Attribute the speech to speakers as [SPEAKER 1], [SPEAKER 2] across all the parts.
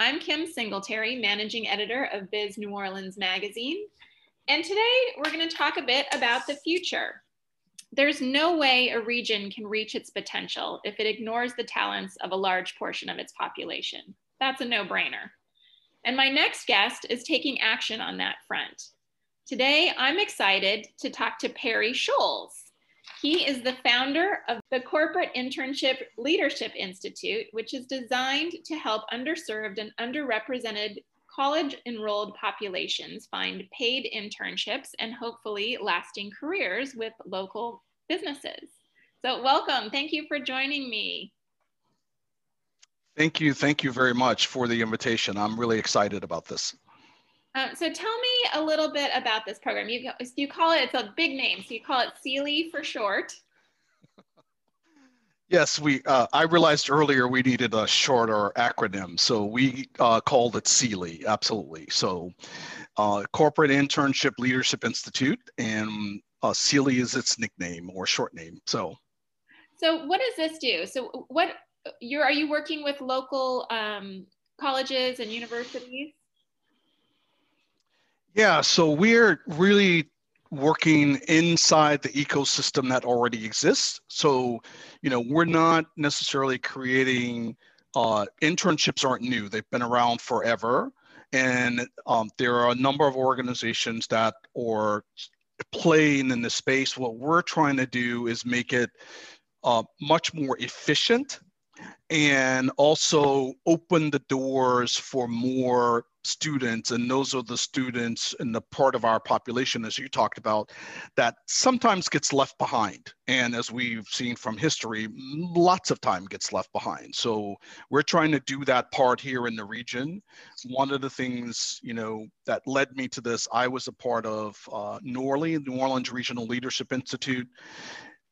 [SPEAKER 1] I'm Kim Singletary, managing editor of Biz New Orleans Magazine. And today we're going to talk a bit about the future. There's no way a region can reach its potential if it ignores the talents of a large portion of its population. That's a no brainer. And my next guest is taking action on that front. Today, I'm excited to talk to Perry Scholes. He is the founder of the Corporate Internship Leadership Institute, which is designed to help underserved and underrepresented college enrolled populations find paid internships and hopefully lasting careers with local businesses. So, welcome. Thank you for joining me.
[SPEAKER 2] Thank you. Thank you very much for the invitation. I'm really excited about this.
[SPEAKER 1] Um, so tell me a little bit about this program. You, you call it, it's a big name, so you call it CELI for short.
[SPEAKER 2] Yes, we. Uh, I realized earlier we needed a shorter acronym, so we uh, called it CELI. Absolutely. So, uh, Corporate Internship Leadership Institute, and uh, CELI is its nickname or short name. So,
[SPEAKER 1] so what does this do? So, what you're are you working with local um, colleges and universities?
[SPEAKER 2] Yeah, so we're really working inside the ecosystem that already exists. So, you know, we're not necessarily creating uh, internships aren't new. They've been around forever, and um, there are a number of organizations that are playing in the space. What we're trying to do is make it uh, much more efficient and also open the doors for more students. And those are the students in the part of our population as you talked about that sometimes gets left behind. And as we've seen from history lots of time gets left behind. So we're trying to do that part here in the region. One of the things you know that led me to this i was a part of uh, NORLI new orleans regional leadership institute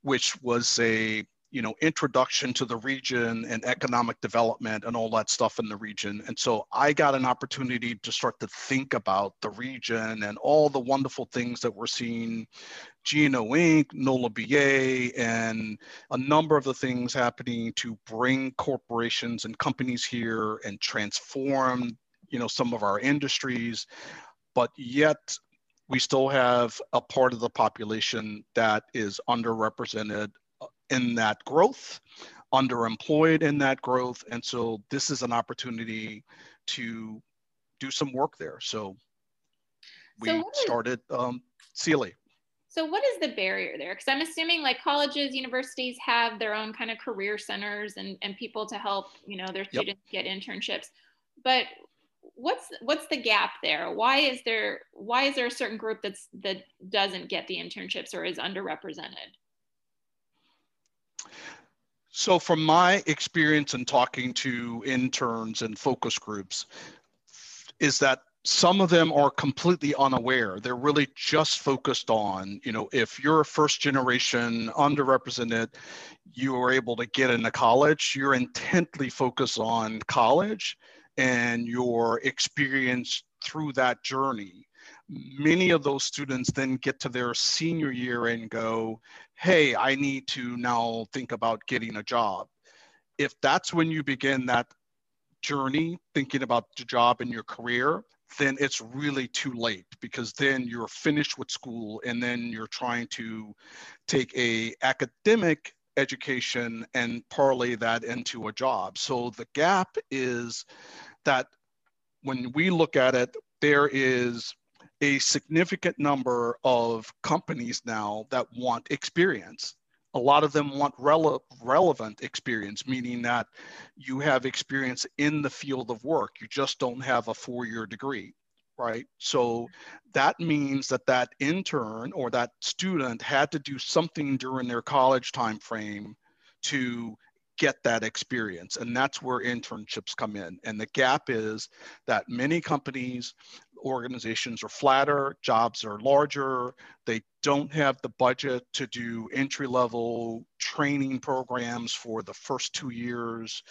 [SPEAKER 2] which was a you know introduction to the region and economic development and all that stuff in the region. And so i got an opportunity to start to think about the region and all the wonderful things that we're seeing. GNO Inc NOLA BA and a number of the things happening to bring corporations and companies here and transform you know some of our industries. But yet we still have a part of the population that is underrepresented in that growth, underemployed in that growth. And so this is an opportunity to do some work there. So we so started um, CELI.
[SPEAKER 1] So what is the barrier there? Because I'm assuming like colleges, universities have their own kind of career centers and, and people to help, you know, their students yep. get internships. But what's what's the gap there? Why is there why is there a certain group that's that doesn't get the internships or is underrepresented?
[SPEAKER 2] So, from my experience in talking to interns and focus groups, is that some of them are completely unaware. They're really just focused on, you know, if you're a first generation underrepresented, you are able to get into college, you're intently focused on college and your experience through that journey many of those students then get to their senior year and go, hey, I need to now think about getting a job. If that's when you begin that journey, thinking about the job and your career, then it's really too late because then you're finished with school and then you're trying to take a academic education and parlay that into a job. So the gap is that when we look at it, there is a significant number of companies now that want experience. A lot of them want rele- relevant experience, meaning that you have experience in the field of work. You just don't have a four year degree, right? So that means that that intern or that student had to do something during their college time frame to get that experience. And that's where internships come in. And the gap is that many companies, organizations are flatter, jobs are larger, they don't have the budget to do entry level training programs for the first two years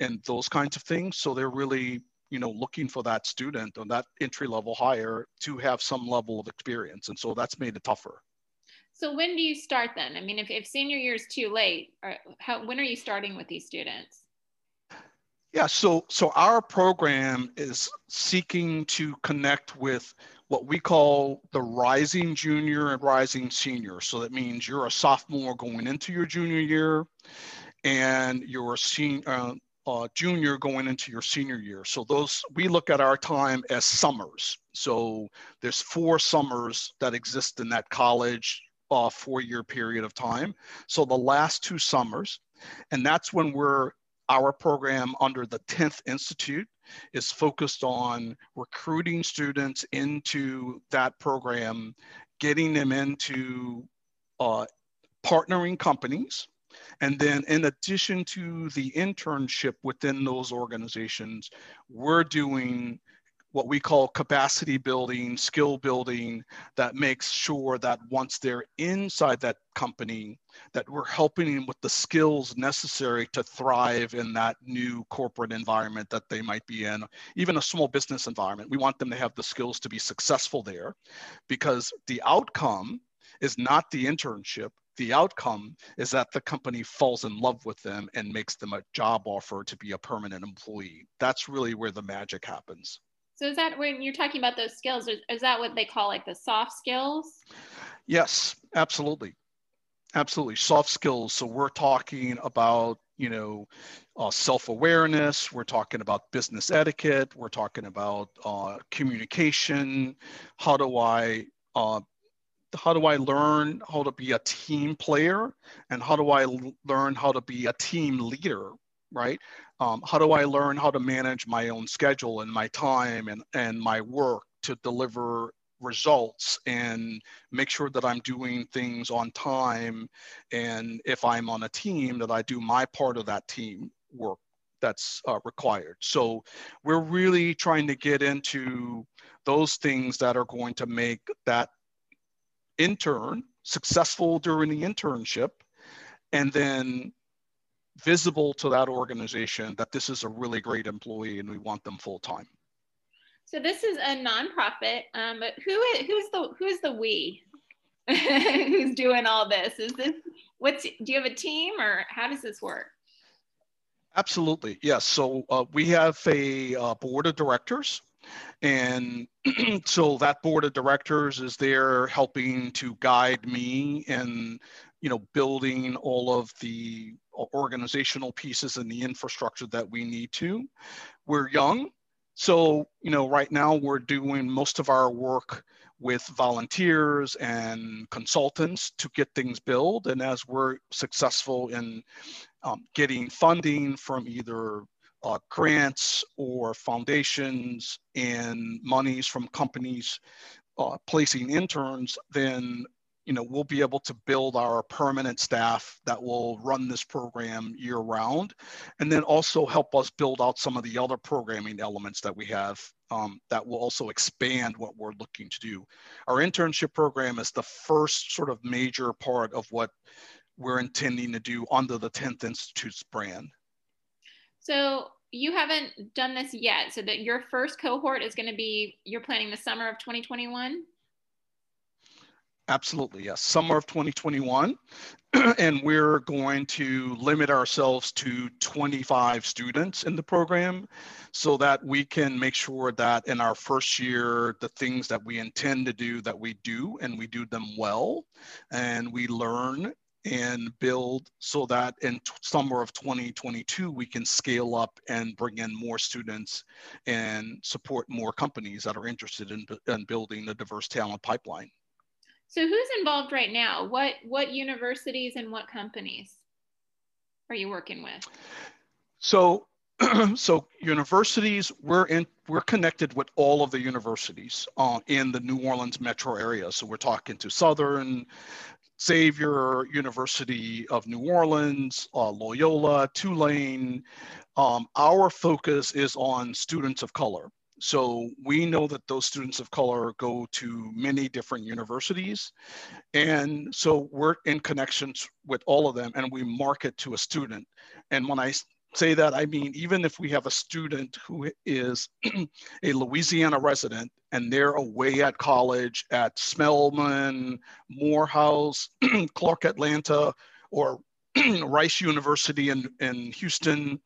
[SPEAKER 2] and those kinds of things. So they're really you know looking for that student or that entry level hire to have some level of experience and so that's made it tougher
[SPEAKER 1] so when do you start then? I mean, if, if senior year is too late, or how, when are you starting with these students?
[SPEAKER 2] Yeah, so so our program is seeking to connect with what we call the rising junior and rising senior. So that means you're a sophomore going into your junior year, and you're a senior, uh, uh, junior going into your senior year. So those we look at our time as summers. So there's four summers that exist in that college uh, four year period of time. So the last two summers, and that's when we're our program under the 10th Institute is focused on recruiting students into that program, getting them into uh, partnering companies. And then, in addition to the internship within those organizations, we're doing what we call capacity building, skill building that makes sure that once they're inside that company, that we're helping them with the skills necessary to thrive in that new corporate environment that they might be in, even a small business environment. We want them to have the skills to be successful there because the outcome is not the internship. The outcome is that the company falls in love with them and makes them a job offer to be a permanent employee. That's really where the magic happens.
[SPEAKER 1] So is that when you're talking about those skills, is, is that what they call like the soft skills?
[SPEAKER 2] Yes, absolutely. Absolutely. Soft skills. So we're talking about, you know, uh, self-awareness. We're talking about business etiquette. We're talking about uh, communication. How do I uh, how do I learn how to be a team player and how do I learn how to be a team leader, right? Um, how do I learn how to manage my own schedule and my time and, and my work to deliver results and make sure that I'm doing things on time. And if I'm on a team, that I do my part of that team work that's uh, required. So we're really trying to get into those things that are going to make that intern successful during the internship and then visible to that organization that this is a really great employee and we want them full time.
[SPEAKER 1] So this is a nonprofit, um, but who is, who's the who's the we who's doing all this? Is this what's do you have a team or how does this work?
[SPEAKER 2] Absolutely, yes. So uh, we have a uh, board of directors, and so that board of directors is there helping to guide me and you know building all of the organizational pieces and the infrastructure that we need to. We're young, so you know right now we're doing most of our work with volunteers and consultants to get things built. And as we're successful in um, getting funding from either uh, grants or foundations and monies from companies uh, placing interns, then you know, we'll be able to build our permanent staff that will run this program year round, and then also help us build out some of the other programming elements that we have um, that will also expand what we're looking to do. Our internship program is the first sort of major part of what we're intending to do under the 10th Institute's brand.
[SPEAKER 1] So you haven't done this yet. So that your first cohort is going to be, you're planning the summer of 2021?
[SPEAKER 2] Absolutely, yes. Summer of 2021. and we're going to limit ourselves to 25 students in the program so that we can make sure that in our first year, the things that we intend to do, that we do and we do them well and we learn and build so that in summer of 2022 we can scale up and bring in more students and support more companies that are interested in, in building the diverse talent pipeline
[SPEAKER 1] so who's involved right now? What what universities and what companies are you working with?
[SPEAKER 2] So so universities we're in we're connected with all of the universities uh, in the new orleans metro area so we're talking to southern Xavier, University of New Orleans, uh, Loyola, Tulane. Um, our focus is on students of color. So we know that those students of color go to many different universities. And so we're in connections with all of them and we market to a student. And when I say that, I mean, even if we have a student who is a Louisiana resident and they're away at college at Spelman, Morehouse, Clark Atlanta, or Rice University in, in Houston,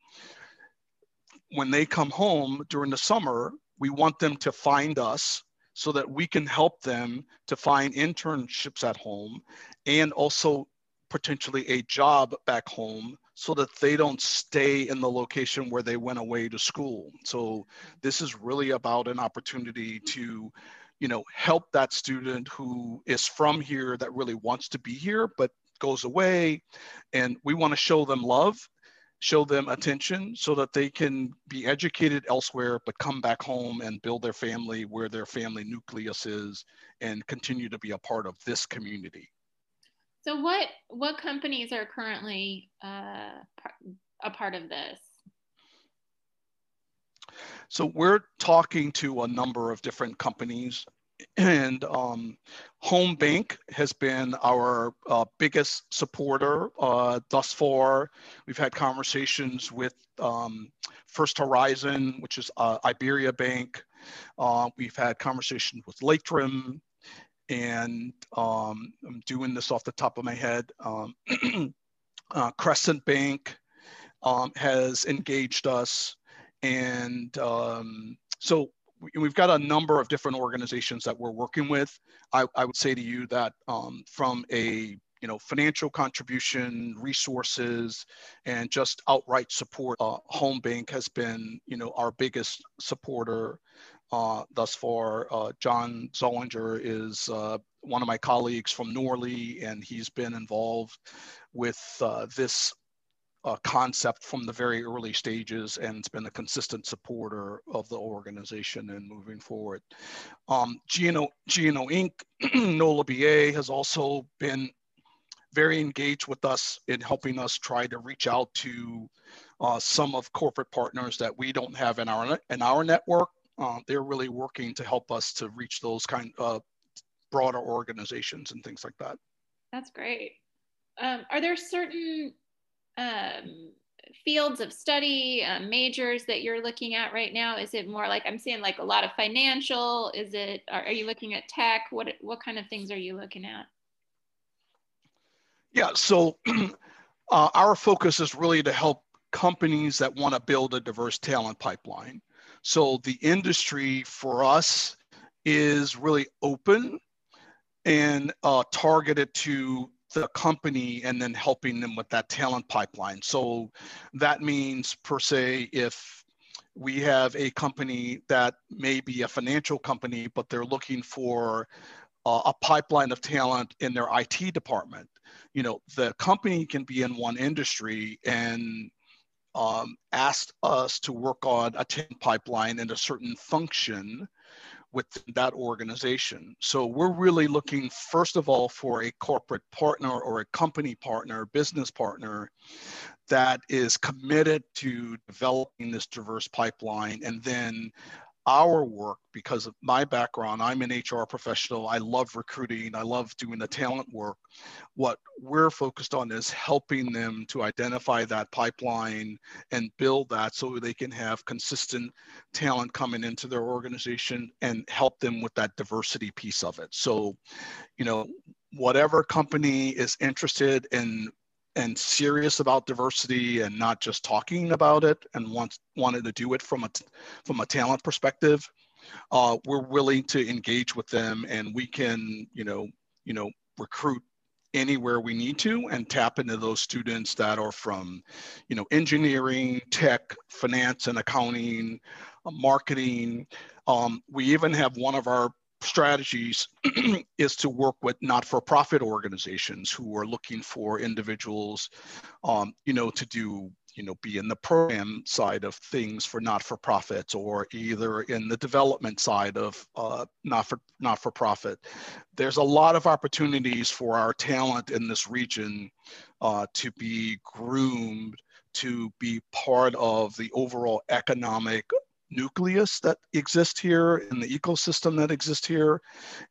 [SPEAKER 2] when they come home during the summer, we want them to find us so that we can help them to find internships at home and also potentially a job back home so that they don't stay in the location where they went away to school. So this is really about an opportunity to, you know, help that student who is from here that really wants to be here but goes away and we want to show them love show them attention so that they can be educated elsewhere but come back home and build their family where their family nucleus is and continue to be a part of this community
[SPEAKER 1] so what what companies are currently uh, a part of this?
[SPEAKER 2] So we're talking to a number of different companies and um, Home Bank has been our uh, biggest supporter uh, thus far. We've had conversations with um, First Horizon, which is uh, Iberia Bank. Uh, we've had conversations with Latham, and um, I'm doing this off the top of my head. Um, uh, Crescent Bank um, has engaged us, and um, so we've got a number of different organizations that we're working with. I, I would say to you that um, from a you know financial contribution, resources, and just outright support, uh, Home Bank has been you know our biggest supporter uh, thus far. Uh, John Zollinger is uh, one of my colleagues from NORLI, and he's been involved with uh, this uh, concept from the very early stages and has been a consistent supporter of the organization and moving forward. Um, GNO, GNO Inc., NOLA BA has also been very engaged with us in helping us try to reach out to uh, some of corporate partners that we don't have in our in our network uh, they're really working to help us to reach those kind of broader organizations and things like that.
[SPEAKER 1] That's great. Um, are there certain um, fields of study, uh, majors that you're looking at right now? Is it more like I'm seeing like a lot of financial? Is it? Are, are you looking at tech? What what kind of things are you looking at?
[SPEAKER 2] Yeah. So uh, our focus is really to help companies that want to build a diverse talent pipeline. So the industry for us is really open and uh, targeted to the company and then helping them with that talent pipeline. So that means, per se, if we have a company that may be a financial company, but they're looking for uh, a pipeline of talent in their IT department. You know, the company can be in one industry and um, asked us to work on a tin pipeline in a certain function with that organization. So we're really looking, first of all, for a corporate partner or a company partner, business partner that is committed to developing this diverse pipeline and then our work because of my background i'm an hr professional. I love recruiting. I love doing the talent work. What we're focused on is helping them to identify that pipeline and build that so they can have consistent talent coming into their organization and help them with that diversity piece of it. So you know whatever company is interested in and serious about diversity and not just talking about it and wants wanted to do it from a from a talent perspective uh, we're willing to engage with them and we can you know you know recruit anywhere we need to and tap into those students that are from you know engineering tech finance and accounting uh, marketing. Um, we even have one of our strategies is to work with not-for-profit organizations who are looking for individuals, um, you know, to do you know, be in the program side of things for not-for-profits or either in the development side of uh, not for not for profit. There's a lot of opportunities for our talent in this region uh, to be groomed to be part of the overall economic nucleus that exists here in the ecosystem that exists here.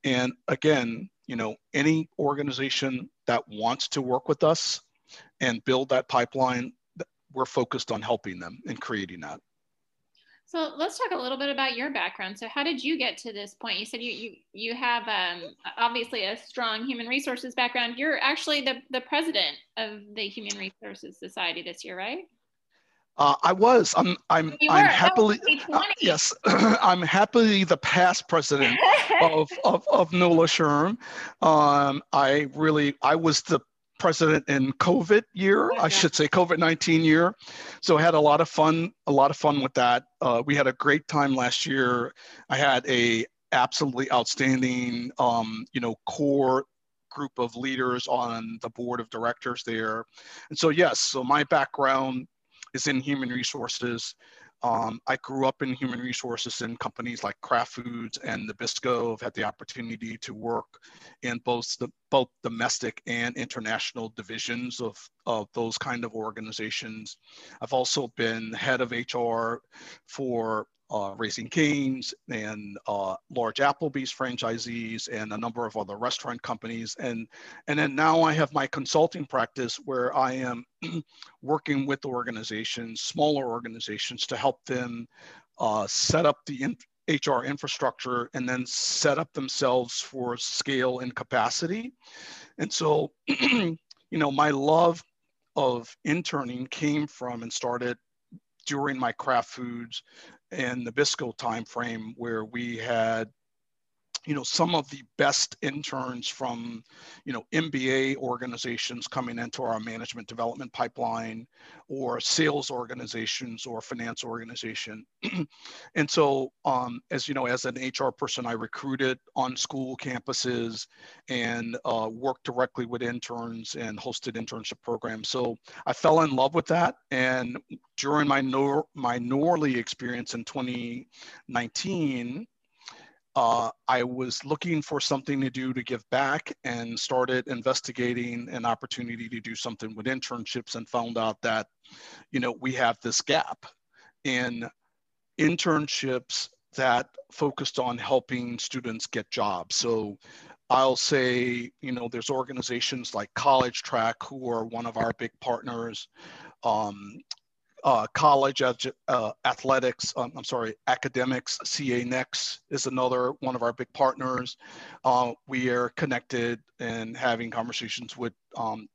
[SPEAKER 2] And again, you know, any organization that wants to work with us and build that pipeline we're focused on helping them and creating that.
[SPEAKER 1] So let's talk a little bit about your background. So how did you get to this point? You said you you you have um, obviously a strong human resources background. You're actually the the president of the Human Resources Society this year, right?
[SPEAKER 2] Uh, I was. I'm. I'm. I'm happily. Uh, yes, I'm happily the past president of, of of NOLA SHRM. Um, I really. I was the president in COVID year, I should say COVID 19 year. So I had a lot of fun, a lot of fun with that. Uh, we had a great time last year. I had a absolutely outstanding, um, you know, core group of leaders on the board of directors there. And so, yes, so my background is in human resources. Um, I grew up in human resources in companies like Kraft Foods and Nabisco. I've had the opportunity to work in both the both domestic and international divisions of, of those kind of organizations. I've also been head of HR for uh, Raising Cane's and uh, large Applebee's franchisees and a number of other restaurant companies. And, and then now I have my consulting practice where I am working with organizations, smaller organizations, to help them uh, set up the in HR infrastructure and then set up themselves for scale and capacity. And so, you know, my love of interning came from and started during my Kraft Foods and Nabisco timeframe where we had you know some of the best interns from you know MBA organizations coming into our management development pipeline or sales organizations or finance organization. And so um, as you know as an HR person I recruited on school campuses and uh, worked directly with interns and hosted internship programs. So I fell in love with that. And during my Nor- my NORLI experience in 2019 uh, I was looking for something to do to give back and started investigating an opportunity to do something with internships and found out that, you know, we have this gap in internships that focused on helping students get jobs. So I'll say, you know, there's organizations like College Track who are one of our big partners. Um, uh, college uh, athletics, um, I'm sorry, academics, CA Next is another one of our big partners. Uh, we are connected and having conversations with um,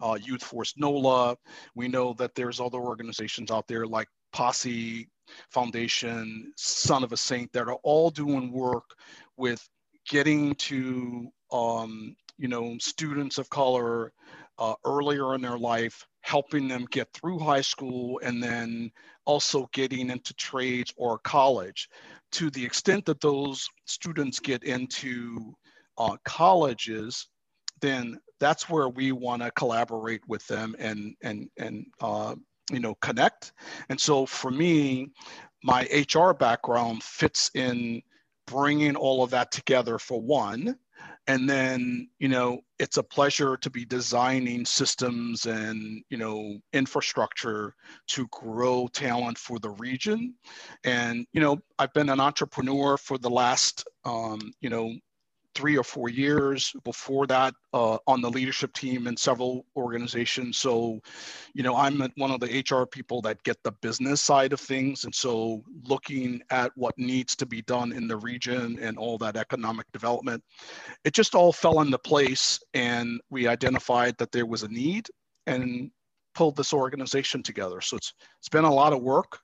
[SPEAKER 2] uh, Youth Force NOLA. We know that there's other organizations out there like Posse Foundation, Son of a Saint that are all doing work with getting to um, you know students of color uh, earlier in their life helping them get through high school and then also getting into trades or college. To the extent that those students get into uh, colleges, then that's where we want to collaborate with them and and and uh, you know connect. And so for me, my HR background fits in bringing all of that together for one and then you know it's a pleasure to be designing systems and you know infrastructure to grow talent for the region. And you know i've been an entrepreneur for the last um, you know three or four years before that uh, on the leadership team in several organizations. So, you know, I'm one of the HR people that get the business side of things. And so looking at what needs to be done in the region and all that economic development, it just all fell into place. And we identified that there was a need and pulled this organization together. So it's, it's been a lot of work.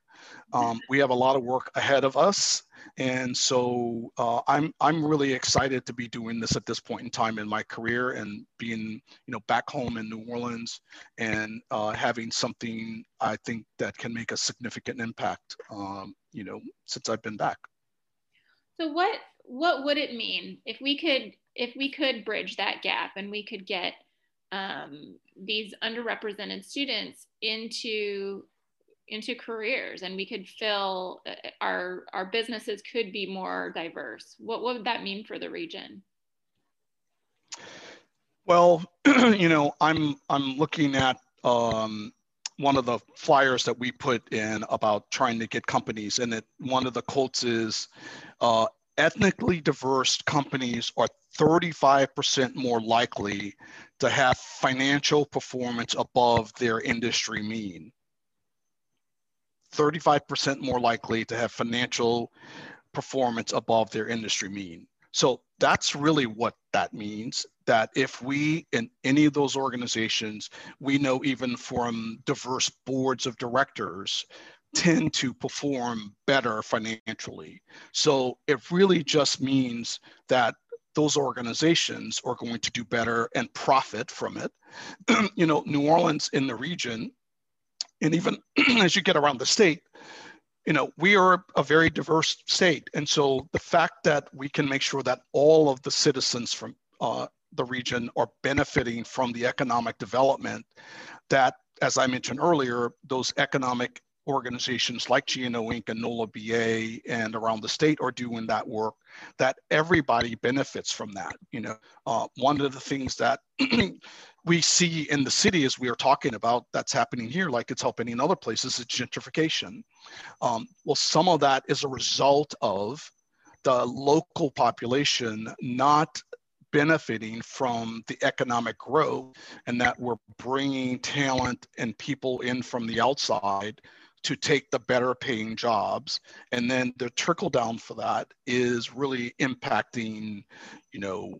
[SPEAKER 2] Um, we have a lot of work ahead of us. And so uh, I'm, I'm really excited to be doing this at this point in time in my career and being, you know, back home in New Orleans and uh, having something I think that can make a significant impact, um, you know, since I've been back.
[SPEAKER 1] So what, what would it mean if we could, if we could bridge that gap and we could get um, these underrepresented students into into careers and we could fill uh, our our businesses could be more diverse. What, what would that mean for the region?
[SPEAKER 2] Well you know i'm i'm looking at um, one of the flyers that we put in about trying to get companies and it one of the quotes is uh, ethnically diverse companies are 35% more likely to have financial performance above their industry mean 35% more likely to have financial performance above their industry mean. So that's really what that means. That if we in any of those organizations, we know even from diverse boards of directors, tend to perform better financially. So it really just means that those organizations are going to do better and profit from it. you know, New Orleans in the region and even as you get around the state, you know, we are a very diverse state. And so the fact that we can make sure that all of the citizens from uh, the region are benefiting from the economic development that, as I mentioned earlier, those economic organizations like GNO Inc. and NOLA BA and around the state are doing that work, that everybody benefits from that. You know, uh, one of the things that we see in the city as we are talking about that's happening here, like it's happening in other places, is gentrification. Um, well, some of that is a result of the local population not benefiting from the economic growth and that we're bringing talent and people in from the outside to take the better paying jobs and then the trickle down for that is really impacting you know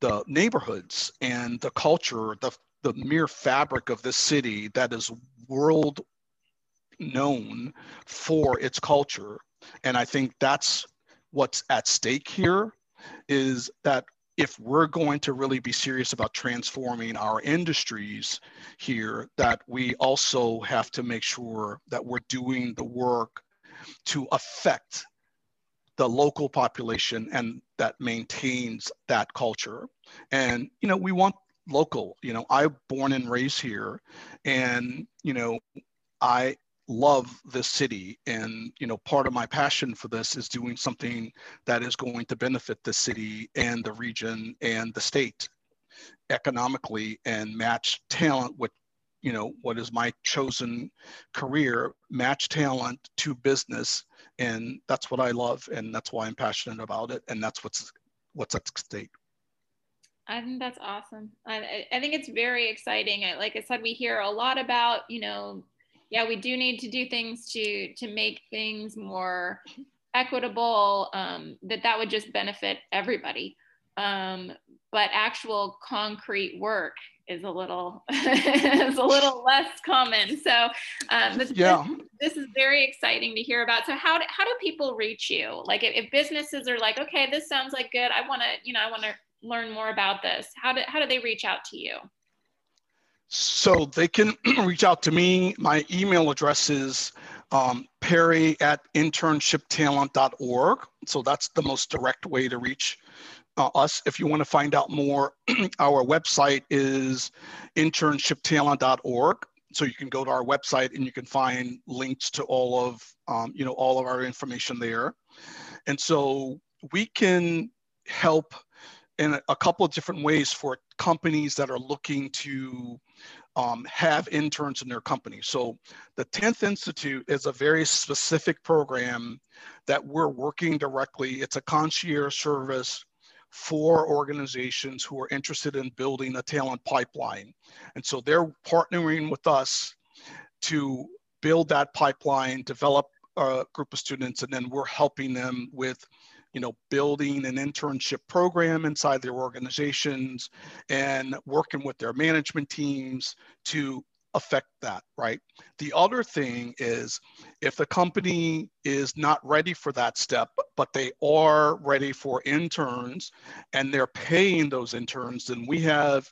[SPEAKER 2] the neighborhoods and the culture the the mere fabric of this city that is world known for its culture. And i think that's what's at stake here is that if we're going to really be serious about transforming our industries here, that we also have to make sure that we're doing the work to affect the local population and that maintains that culture. And, you know, we want local, you know, I born and raised here and, you know, I love this city and you know part of my passion for this is doing something that is going to benefit the city and the region and the state economically and match talent with you know what is my chosen career match talent to business and that's what i love and that's why i'm passionate about it and that's what's what's at stake
[SPEAKER 1] I think that's awesome. I, I think it's very exciting. Like I said, we hear a lot about, you know, yeah, we do need to do things to to make things more equitable. Um, that that would just benefit everybody. Um, but actual concrete work is a little is a little less common. So um, this,
[SPEAKER 2] yeah.
[SPEAKER 1] this, this, is very exciting to hear about. So how do, how do people reach you? Like if, if businesses are like, okay, this sounds like good. I want to you know I want to learn more about this. How do how do they reach out to you?
[SPEAKER 2] So they can reach out to me. My email address is um, perry at internshiptalent.org. So that's the most direct way to reach uh, us. If you want to find out more, our website is internshiptalent.org. So you can go to our website and you can find links to all of um, you know all of our information there. And so we can help in a couple of different ways for companies that are looking to um, have interns in their company. So the 10th Institute is a very specific program that we're working directly. It's a concierge service for organizations who are interested in building a talent pipeline. And so they're partnering with us to build that pipeline, develop a group of students, and then we're helping them with you know, building an internship program inside their organizations and working with their management teams to affect that, right? The other thing is if the company is not ready for that step, but they are ready for interns and they're paying those interns, And we have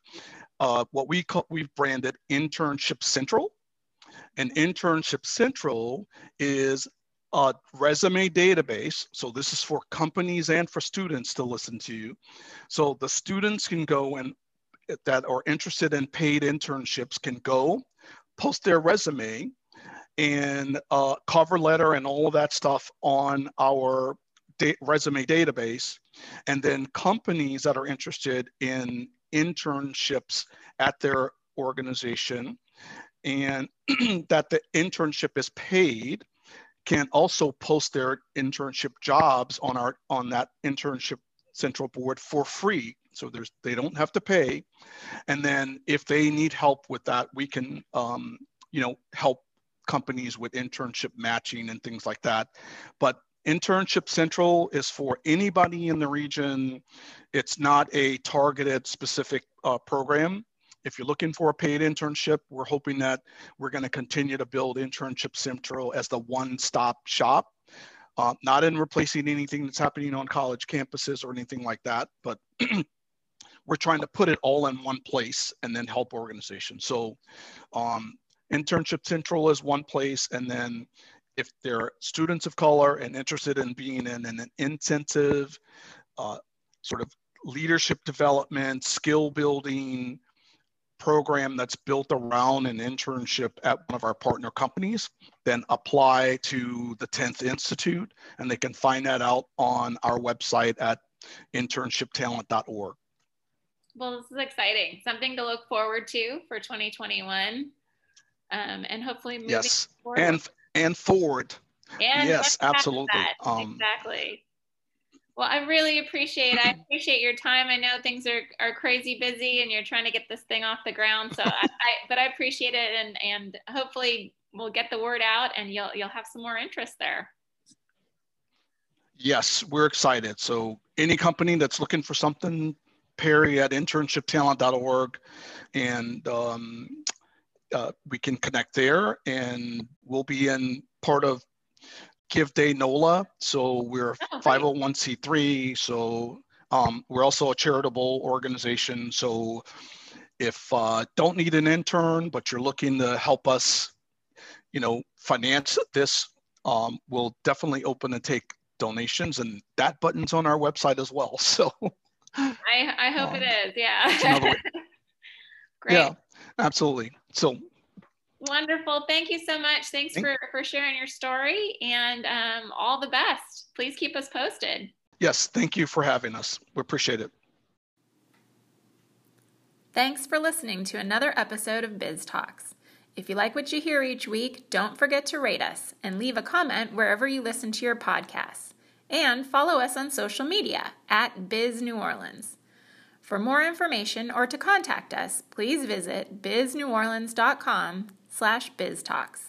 [SPEAKER 2] uh, what we call, we've branded Internship Central. And Internship Central is a resume database. So this is for companies and for students to listen to you. So the students can go and that are interested in paid internships can go post their resume and uh, cover letter and all of that stuff on our da- resume database. And then companies that are interested in internships at their organization and that the internship is paid can also post their internship jobs on our on that internship central board for free so there's they don't have to pay and then if they need help with that we can um, you know help companies with internship matching and things like that but internship central is for anybody in the region it's not a targeted specific uh, program if you're looking for a paid internship we're hoping that we're going to continue to build internship central as the one-stop shop uh, not in replacing anything that's happening on college campuses or anything like that but we're trying to put it all in one place and then help organizations. So um, Internship Central is one place. And then if they're students of color and interested in being in an intensive uh, sort of leadership development, skill building program that's built around an internship at one of our partner companies, then apply to the 10th Institute. And they can find that out on our website at internshiptalent.org.
[SPEAKER 1] Well, this is exciting. Something to look forward to for 2021. Um, and hopefully moving
[SPEAKER 2] yes. forward. And, and forward. And yes, absolutely.
[SPEAKER 1] Um, exactly. Well, I really appreciate I appreciate your time. I know things are, are crazy busy and you're trying to get this thing off the ground. So I, I but I appreciate it and and hopefully we'll get the word out and you'll you'll have some more interest there.
[SPEAKER 2] Yes, we're excited. So any company that's looking for something Perry at internshiptalent.org, and um, uh, we can connect there. And we'll be in part of Give Day NOLA. So we're oh, 501c3. So um, we're also a charitable organization. So if uh, don't need an intern, but you're looking to help us, you know, finance this, um, we'll definitely open and take donations. And that button's on our website as well. So.
[SPEAKER 1] I, I hope um, it is. Yeah.
[SPEAKER 2] Great. Yeah, absolutely. So
[SPEAKER 1] wonderful. Thank you so much. Thanks Thank for, for sharing your story and um, all the best. Please keep us posted.
[SPEAKER 2] Yes. Thank you for having us. We appreciate it.
[SPEAKER 1] Thanks for listening to another episode of Biz Talks. If you like what you hear each week, don't forget to rate us and leave a comment wherever you listen to your podcasts and follow us on social media at Biz New Orleans. For more information or to contact us, please visit bizneworleans.com slash biztalks.